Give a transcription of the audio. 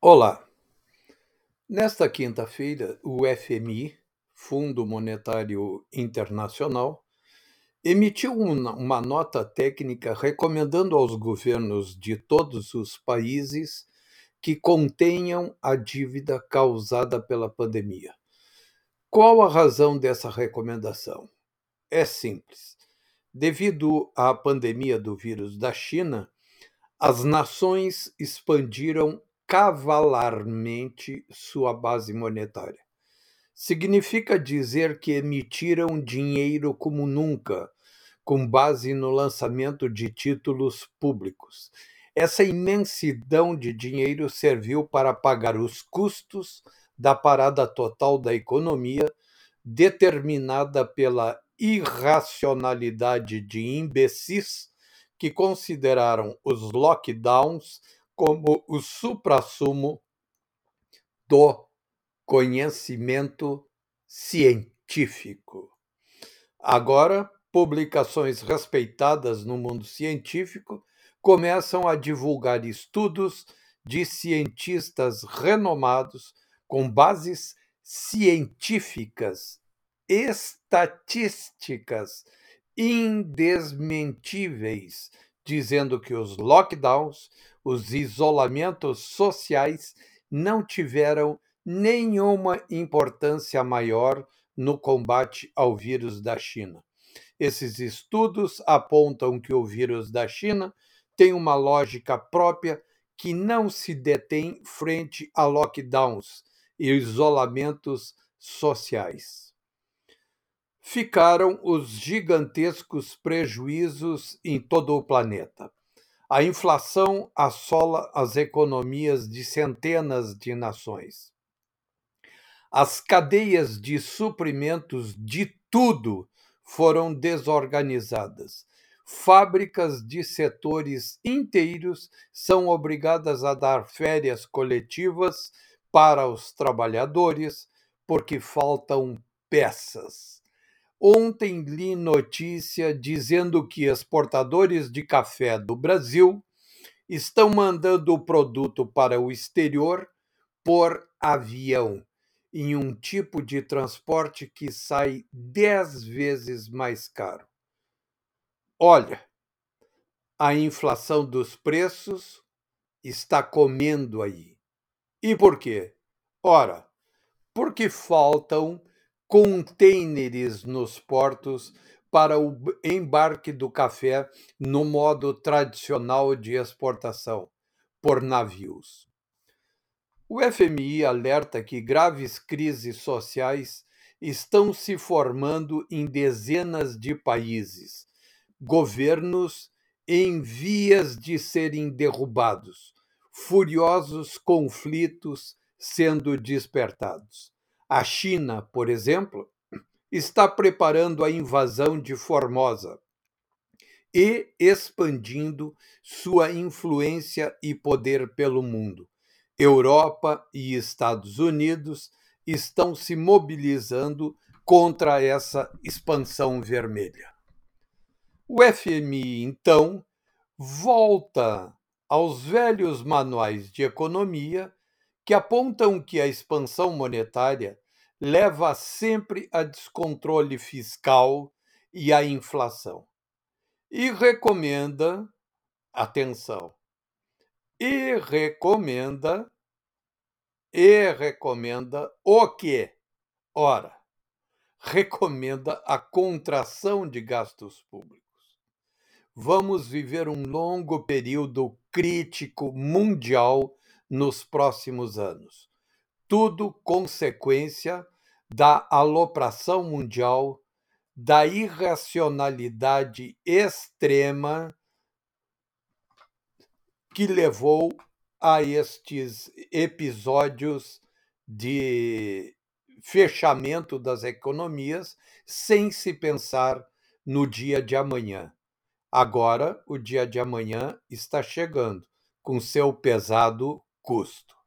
Olá! Nesta quinta-feira, o FMI, Fundo Monetário Internacional, emitiu uma nota técnica recomendando aos governos de todos os países que contenham a dívida causada pela pandemia. Qual a razão dessa recomendação? É simples. Devido à pandemia do vírus da China, as nações expandiram cavalarmente sua base monetária. Significa dizer que emitiram dinheiro como nunca, com base no lançamento de títulos públicos. Essa imensidão de dinheiro serviu para pagar os custos da parada total da economia, determinada pela irracionalidade de imbecis que consideraram os lockdowns como o suprassumo do conhecimento científico. Agora, publicações respeitadas no mundo científico começam a divulgar estudos de cientistas renomados com bases científicas, estatísticas indesmentíveis, dizendo que os lockdowns, os isolamentos sociais não tiveram nenhuma importância maior no combate ao vírus da China. Esses estudos apontam que o vírus da China tem uma lógica própria que não se detém frente a lockdowns e isolamentos sociais ficaram os gigantescos prejuízos em todo o planeta. A inflação assola as economias de centenas de nações. As cadeias de suprimentos de tudo foram desorganizadas. Fábricas de setores inteiros são obrigadas a dar férias coletivas para os trabalhadores porque faltam peças Ontem li notícia dizendo que exportadores de café do Brasil estão mandando o produto para o exterior por avião, em um tipo de transporte que sai dez vezes mais caro. Olha, a inflação dos preços está comendo aí. E por quê? Ora, porque faltam contêineres nos portos para o embarque do café no modo tradicional de exportação, por navios. O FMI alerta que graves crises sociais estão se formando em dezenas de países, governos em vias de serem derrubados, furiosos conflitos sendo despertados. A China, por exemplo, está preparando a invasão de Formosa e expandindo sua influência e poder pelo mundo. Europa e Estados Unidos estão se mobilizando contra essa expansão vermelha. O FMI, então, volta aos velhos manuais de economia que apontam que a expansão monetária leva sempre a descontrole fiscal e a inflação. E recomenda, atenção, e recomenda, e recomenda o quê? Ora, recomenda a contração de gastos públicos. Vamos viver um longo período crítico mundial nos próximos anos. Tudo consequência da alopração mundial, da irracionalidade extrema que levou a estes episódios de fechamento das economias sem se pensar no dia de amanhã. Agora, o dia de amanhã está chegando com seu pesado custo.